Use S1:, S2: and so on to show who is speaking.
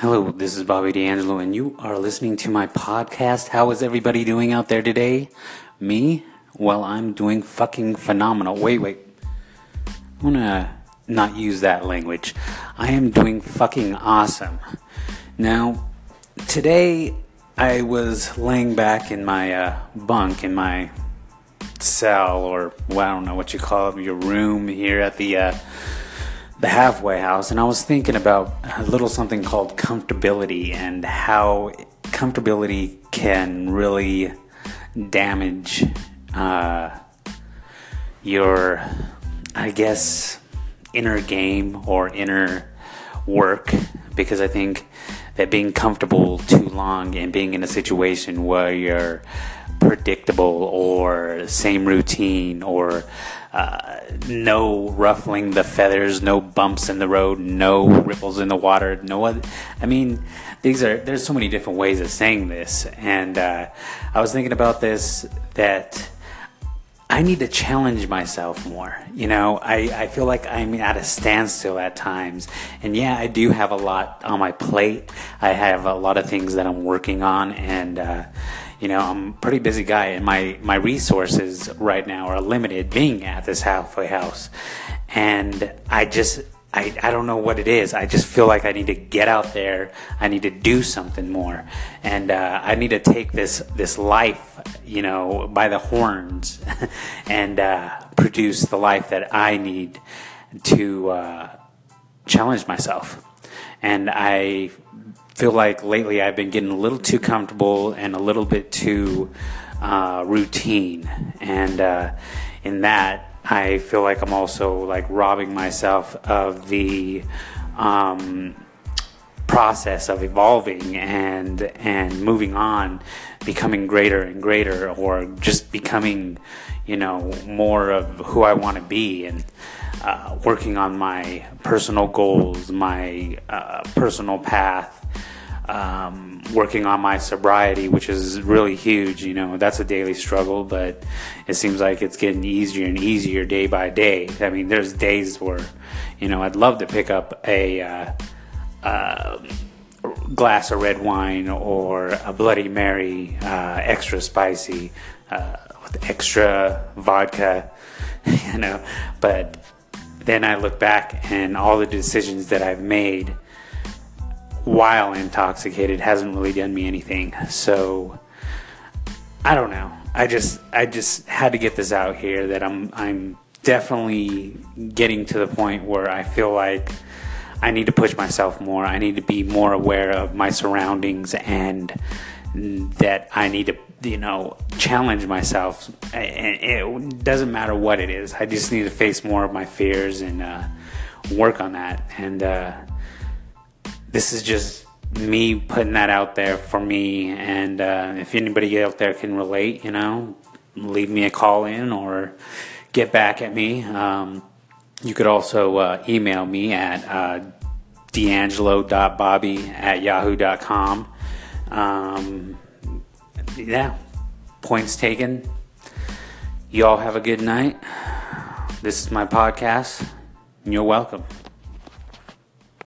S1: Hello, this is Bobby D'Angelo, and you are listening to my podcast. How is everybody doing out there today? Me? Well, I'm doing fucking phenomenal. Wait, wait. I wanna not use that language. I am doing fucking awesome. Now, today I was laying back in my uh, bunk in my cell, or well, I don't know what you call it, your room here at the. Uh, the halfway house, and I was thinking about a little something called comfortability and how comfortability can really damage uh, your, I guess, inner game or inner work. Because I think that being comfortable too long and being in a situation where you're predictable or same routine or uh, no ruffling the feathers, no bumps in the road, no ripples in the water, no other. I mean, these are there's so many different ways of saying this, and uh, I was thinking about this that I need to challenge myself more. You know, I, I feel like I'm at a standstill at times. And yeah, I do have a lot on my plate. I have a lot of things that I'm working on and, uh, you know, I'm a pretty busy guy and my, my resources right now are limited being at this halfway house. And I just, I, I don't know what it is. I just feel like I need to get out there. I need to do something more, and uh, I need to take this this life, you know, by the horns, and uh, produce the life that I need to uh, challenge myself. And I feel like lately I've been getting a little too comfortable and a little bit too uh, routine, and uh, in that I feel like I'm also like robbing myself of the um, process of evolving and and moving on, becoming greater and greater, or just becoming, you know, more of who I want to be and. Uh, working on my personal goals, my uh, personal path, um, working on my sobriety, which is really huge. You know, that's a daily struggle, but it seems like it's getting easier and easier day by day. I mean, there's days where, you know, I'd love to pick up a uh, uh, glass of red wine or a Bloody Mary, uh, extra spicy, uh, with extra vodka, you know, but then I look back and all the decisions that I've made while intoxicated hasn't really done me anything. So I don't know. I just I just had to get this out here that I'm I'm definitely getting to the point where I feel like I need to push myself more. I need to be more aware of my surroundings and that I need to, you know, challenge myself. It doesn't matter what it is. I just need to face more of my fears and uh, work on that. And uh, this is just me putting that out there for me. And uh, if anybody out there can relate, you know, leave me a call in or get back at me. Um, you could also uh, email me at uh, d'angelo.bobby at yahoo.com. Um, yeah, points taken. You all have a good night. This is my podcast. And You're welcome.